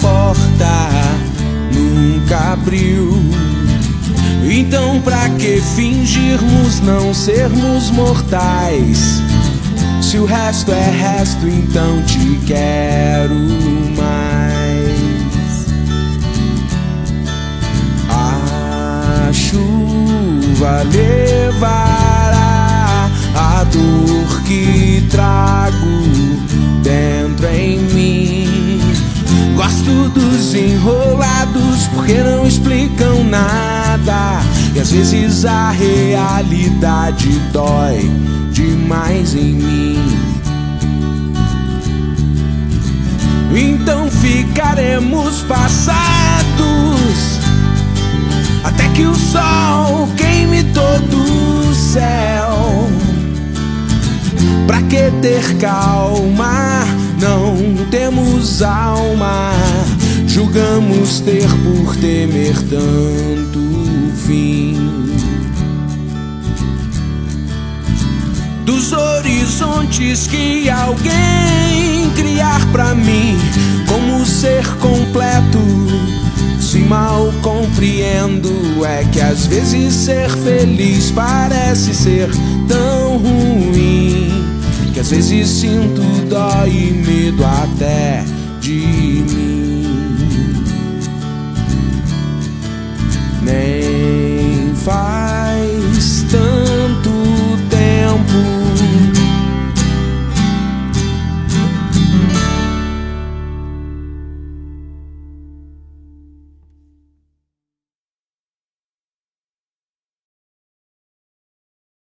porta nunca abriu. Então, pra que fingirmos não sermos mortais? Se o resto é resto, então te quero mais. A chuva levará Gosto dos enrolados porque não explicam nada. E às vezes a realidade dói demais em mim. Então ficaremos passados até que o sol queime todo o céu. Pra que ter calma? Não temos alma. Julgamos ter por temer tanto fim. dos horizontes que alguém criar para mim como ser completo. Se mal compreendo é que às vezes ser feliz parece ser tão ruim que às vezes sinto dó e medo até de mim.